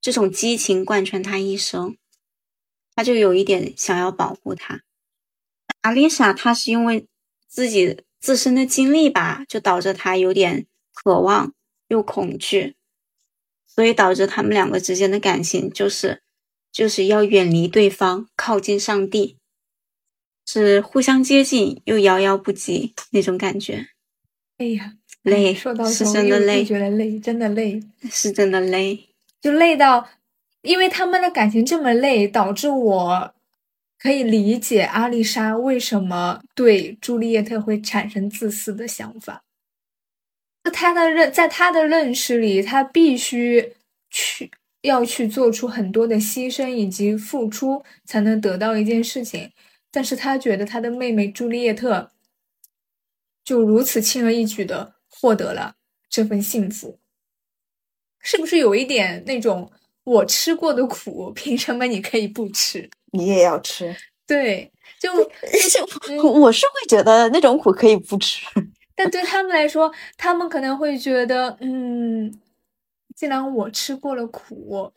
这种激情贯穿他一生，他就有一点想要保护他。阿丽莎，她是因为自己自身的经历吧，就导致她有点渴望又恐惧，所以导致他们两个之间的感情就是就是要远离对方，靠近上帝，是互相接近又遥遥不及那种感觉。哎呀，累，说到是真的累，觉得累，真的累，是真的累。就累到，因为他们的感情这么累，导致我可以理解阿丽莎为什么对朱丽叶特会产生自私的想法。在他的认，在他的认识里，他必须去要去做出很多的牺牲以及付出，才能得到一件事情。但是他觉得他的妹妹朱丽叶特就如此轻而易举的获得了这份幸福。是不是有一点那种我吃过的苦，凭什么你可以不吃？你也要吃？对，就 我是会觉得那种苦可以不吃，但对他们来说，他们可能会觉得，嗯，既然我吃过了苦，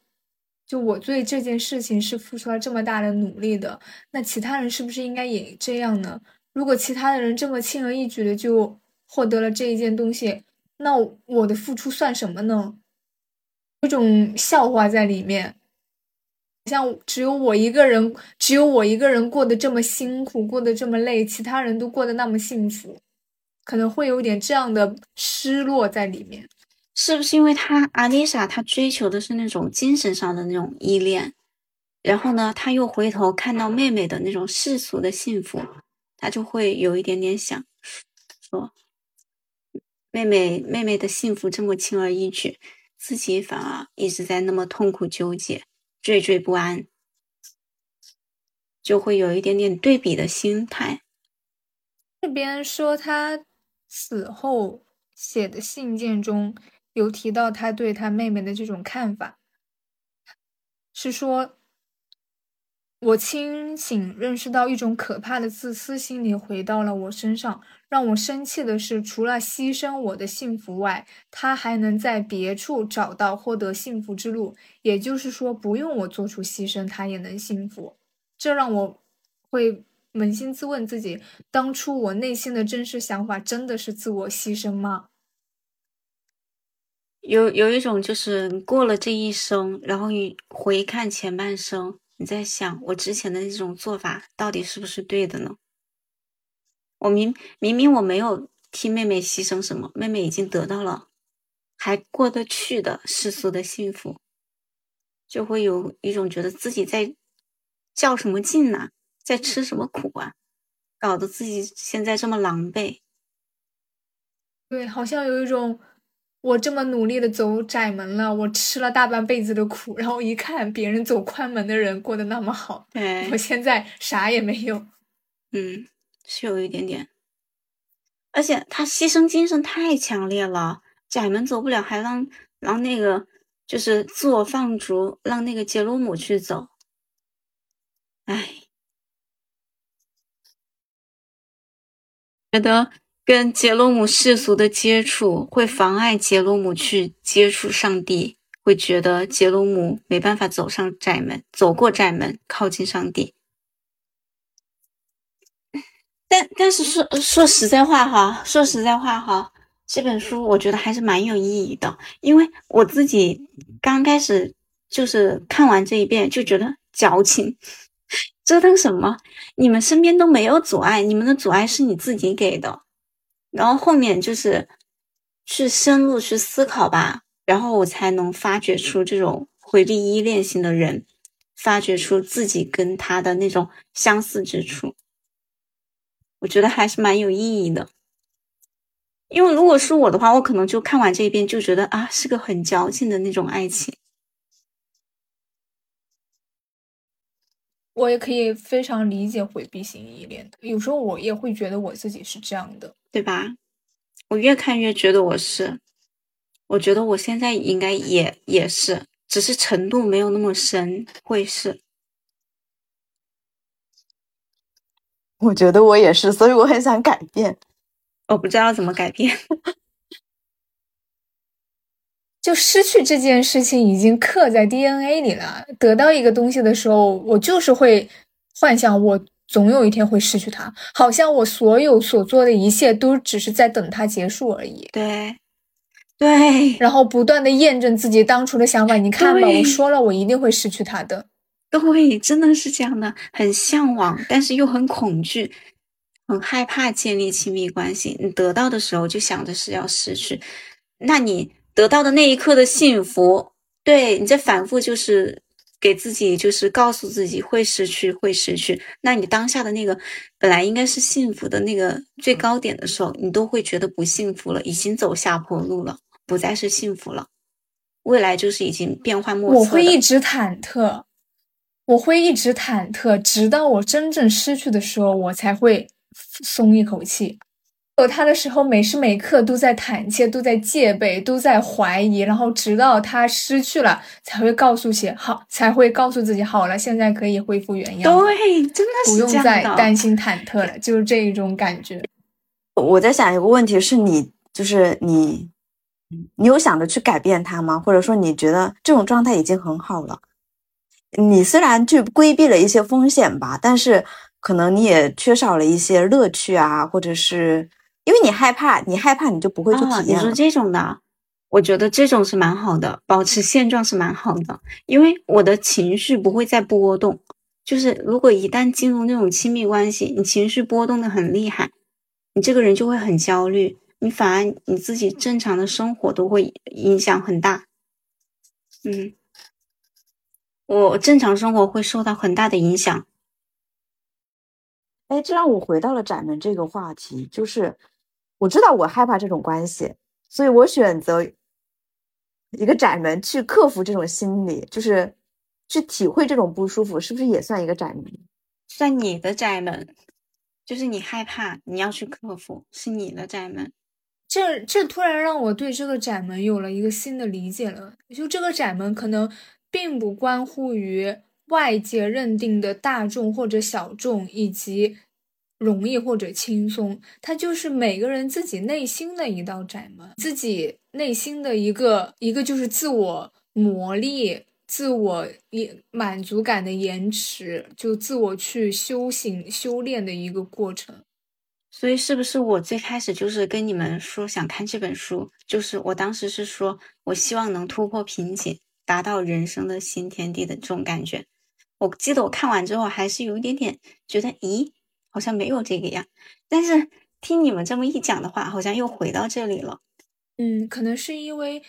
就我对这件事情是付出了这么大的努力的，那其他人是不是应该也这样呢？如果其他的人这么轻而易举的就获得了这一件东西，那我的付出算什么呢？有种笑话在里面，像只有我一个人，只有我一个人过得这么辛苦，过得这么累，其他人都过得那么幸福，可能会有点这样的失落在里面。是不是因为他阿丽莎她追求的是那种精神上的那种依恋，然后呢，他又回头看到妹妹的那种世俗的幸福，他就会有一点点想说，妹妹妹妹的幸福这么轻而易举，自己反而一直在那么痛苦纠结、惴惴不安，就会有一点点对比的心态。这边说他死后写的信件中。有提到他对他妹妹的这种看法，是说，我清醒认识到一种可怕的自私心理回到了我身上。让我生气的是，除了牺牲我的幸福外，他还能在别处找到获得幸福之路。也就是说，不用我做出牺牲，他也能幸福。这让我会扪心自问自己：当初我内心的真实想法真的是自我牺牲吗？有有一种就是过了这一生，然后你回看前半生，你在想我之前的那种做法到底是不是对的呢？我明明明我没有替妹妹牺牲什么，妹妹已经得到了还过得去的世俗的幸福，就会有一种觉得自己在较什么劲呢？在吃什么苦啊？搞得自己现在这么狼狈。对，好像有一种。我这么努力的走窄门了，我吃了大半辈子的苦，然后一看别人走宽门的人过得那么好，对我现在啥也没有。嗯，是有一点点，而且他牺牲精神太强烈了，窄门走不了，还让让那个就是自我放逐，让那个杰罗姆去走。哎，觉得。跟杰罗姆世俗的接触会妨碍杰罗姆去接触上帝，会觉得杰罗姆没办法走上窄门，走过窄门，靠近上帝。但但是说说实在话哈，说实在话哈，这本书我觉得还是蛮有意义的，因为我自己刚开始就是看完这一遍就觉得矫情，折腾什么？你们身边都没有阻碍，你们的阻碍是你自己给的。然后后面就是去深入去思考吧，然后我才能发掘出这种回避依恋型的人，发掘出自己跟他的那种相似之处。我觉得还是蛮有意义的，因为如果是我的话，我可能就看完这一遍就觉得啊，是个很矫情的那种爱情。我也可以非常理解回避型依恋的，有时候我也会觉得我自己是这样的。对吧？我越看越觉得我是，我觉得我现在应该也也是，只是程度没有那么深，会是。我觉得我也是，所以我很想改变，我不知道怎么改变。就失去这件事情已经刻在 DNA 里了，得到一个东西的时候，我就是会幻想我。总有一天会失去它，好像我所有所做的一切都只是在等它结束而已。对，对，然后不断的验证自己当初的想法。你看吧，我说了，我一定会失去他的。对，真的是这样的，很向往，但是又很恐惧，很害怕建立亲密关系。你得到的时候就想着是要失去，那你得到的那一刻的幸福，对你这反复就是。给自己就是告诉自己会失去，会失去。那你当下的那个本来应该是幸福的那个最高点的时候，你都会觉得不幸福了，已经走下坡路了，不再是幸福了。未来就是已经变幻莫测。我会一直忐忑，我会一直忐忑，直到我真正失去的时候，我才会松一口气。有他的时候，每时每刻都在胆怯，都在戒备，都在怀疑，然后直到他失去了，才会告诉些好，才会告诉自己好了，现在可以恢复原样。对，真的是不用再担心忐忑了，就是这一种感觉。我在想一个问题，是你就是你，你有想着去改变他吗？或者说你觉得这种状态已经很好了？你虽然去规避了一些风险吧，但是可能你也缺少了一些乐趣啊，或者是因为你害怕，你害怕你就不会去啊，体验了。你说这种的，我觉得这种是蛮好的，保持现状是蛮好的，因为我的情绪不会再波动。就是如果一旦进入那种亲密关系，你情绪波动的很厉害，你这个人就会很焦虑，你反而你自己正常的生活都会影响很大。嗯，我正常生活会受到很大的影响。哎，这让我回到了窄门这个话题，就是我知道我害怕这种关系，所以我选择一个窄门去克服这种心理，就是去体会这种不舒服，是不是也算一个窄门？算你的窄门，就是你害怕，你要去克服，是你的窄门。这这突然让我对这个窄门有了一个新的理解了。就这个窄门可能并不关乎于外界认定的大众或者小众，以及容易或者轻松，它就是每个人自己内心的一道窄门，自己内心的一个一个就是自我磨砺、自我也满足感的延迟，就自我去修行、修炼的一个过程。所以是不是我最开始就是跟你们说想看这本书，就是我当时是说我希望能突破瓶颈，达到人生的新天地的这种感觉。我记得我看完之后还是有一点点觉得，咦，好像没有这个呀。但是听你们这么一讲的话，好像又回到这里了。嗯，可能是因为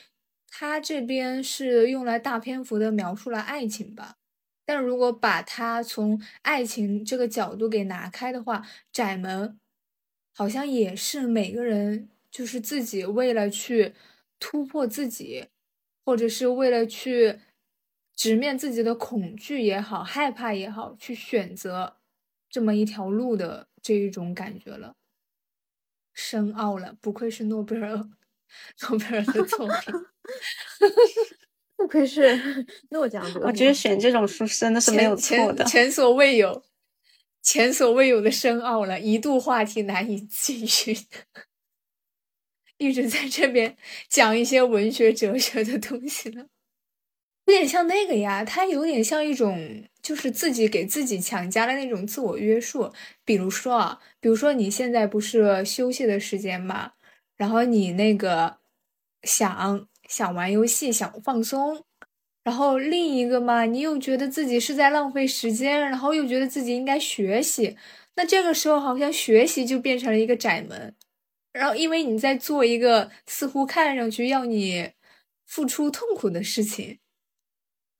他这边是用来大篇幅的描述了爱情吧。但如果把它从爱情这个角度给拿开的话，窄门好像也是每个人就是自己为了去突破自己，或者是为了去直面自己的恐惧也好、害怕也好，去选择这么一条路的这一种感觉了。深奥了，不愧是诺贝尔 诺贝尔的作品。不愧是 诺奖得主。我觉得选这种书真的是没有错的。前前所未有、前所未有的深奥了，一度话题难以继续。一直在这边讲一些文学哲学的东西呢，有点像那个呀，它有点像一种就是自己给自己强加的那种自我约束。比如说啊，比如说你现在不是休息的时间嘛，然后你那个想想玩游戏，想放松。然后另一个嘛，你又觉得自己是在浪费时间，然后又觉得自己应该学习，那这个时候好像学习就变成了一个窄门。然后因为你在做一个似乎看上去要你付出痛苦的事情，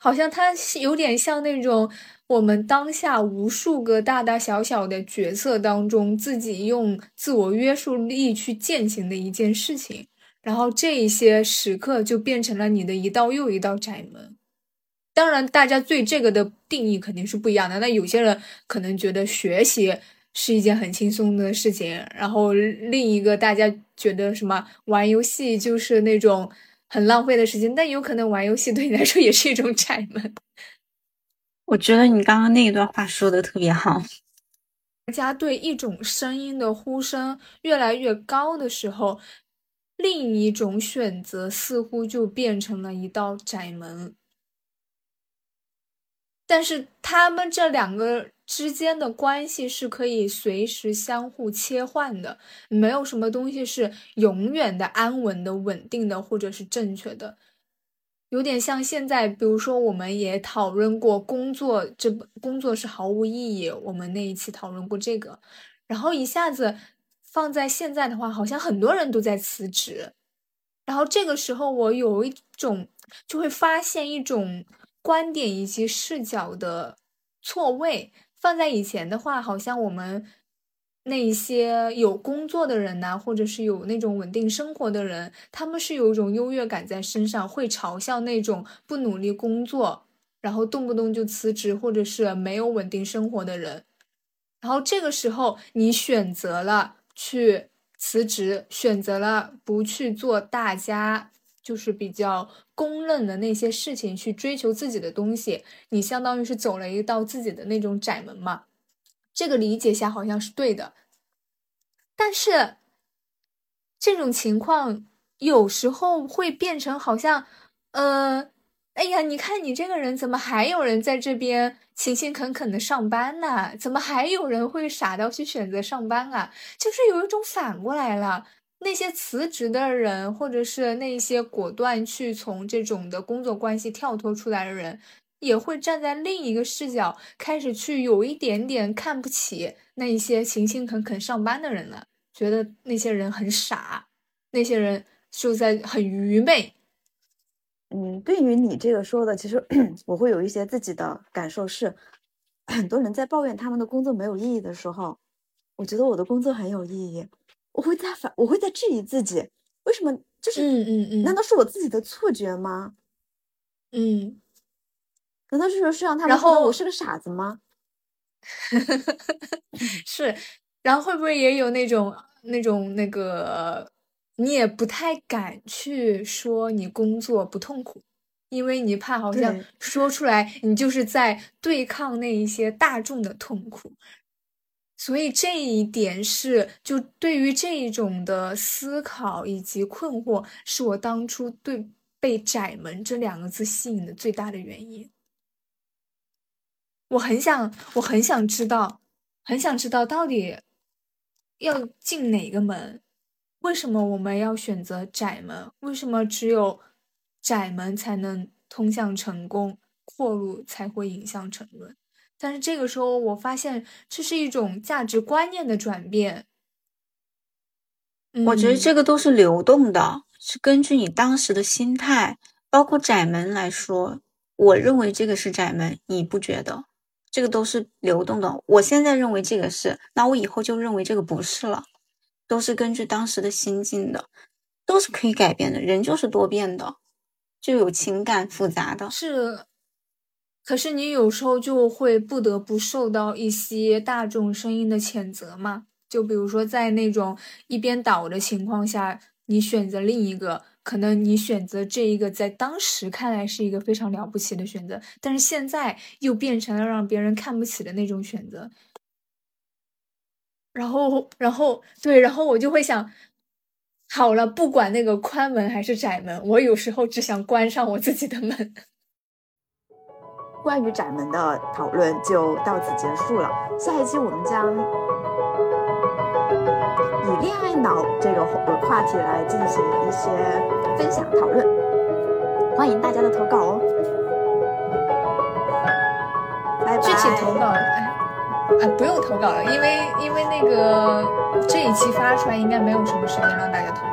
好像它有点像那种我们当下无数个大大小小的角色当中，自己用自我约束力去践行的一件事情。然后这一些时刻就变成了你的一道又一道窄门。当然，大家对这个的定义肯定是不一样的。那有些人可能觉得学习是一件很轻松的事情，然后另一个大家觉得什么玩游戏就是那种很浪费的时间。但有可能玩游戏对你来说也是一种窄门。我觉得你刚刚那一段话说的特别好。大家对一种声音的呼声越来越高的时候。另一种选择似乎就变成了一道窄门，但是他们这两个之间的关系是可以随时相互切换的，没有什么东西是永远的安稳的、稳定的或者是正确的。有点像现在，比如说我们也讨论过工作，这工作是毫无意义。我们那一期讨论过这个，然后一下子。放在现在的话，好像很多人都在辞职，然后这个时候我有一种就会发现一种观点以及视角的错位。放在以前的话，好像我们那一些有工作的人呐，或者是有那种稳定生活的人，他们是有一种优越感在身上，会嘲笑那种不努力工作，然后动不动就辞职或者是没有稳定生活的人。然后这个时候你选择了。去辞职，选择了不去做大家就是比较公认的那些事情，去追求自己的东西，你相当于是走了一道自己的那种窄门嘛。这个理解下好像是对的，但是这种情况有时候会变成好像，呃，哎呀，你看你这个人怎么还有人在这边勤勤恳恳的上班呢？怎么还有人会傻到去选择上班啊？就是有一种反过来了，那些辞职的人，或者是那些果断去从这种的工作关系跳脱出来的人，也会站在另一个视角开始去有一点点看不起那一些勤勤恳恳上班的人了，觉得那些人很傻，那些人就在很愚昧。嗯，对于你这个说的，其实 我会有一些自己的感受，是很多人在抱怨他们的工作没有意义的时候，我觉得我的工作很有意义。我会在反，我会在质疑自己，为什么？就是嗯嗯嗯，难道是我自己的错觉吗？嗯，难道是是让他们然后我是个傻子吗？是，然后会不会也有那种那种那个？你也不太敢去说你工作不痛苦，因为你怕好像说出来你就是在对抗那一些大众的痛苦，所以这一点是就对于这一种的思考以及困惑，是我当初对被“窄门”这两个字吸引的最大的原因。我很想，我很想知道，很想知道到底要进哪个门。为什么我们要选择窄门？为什么只有窄门才能通向成功，阔路才会引向沉沦？但是这个时候，我发现这是一种价值观念的转变。我觉得这个都是流动的，是根据你当时的心态，包括窄门来说，我认为这个是窄门，你不觉得？这个都是流动的。我现在认为这个是，那我以后就认为这个不是了。都是根据当时的心境的，都是可以改变的。人就是多变的，就有情感复杂的。是，可是你有时候就会不得不受到一些大众声音的谴责嘛？就比如说在那种一边倒的情况下，你选择另一个，可能你选择这一个，在当时看来是一个非常了不起的选择，但是现在又变成了让别人看不起的那种选择。然后，然后，对，然后我就会想，好了，不管那个宽门还是窄门，我有时候只想关上我自己的门。关于窄门的讨论就到此结束了。下一期我们将以恋爱脑这个话题来进行一些分享讨论，欢迎大家的投稿哦。拜拜。具体投稿。哎，不用投稿了，因为因为那个这一期发出来应该没有什么时间让大家投稿。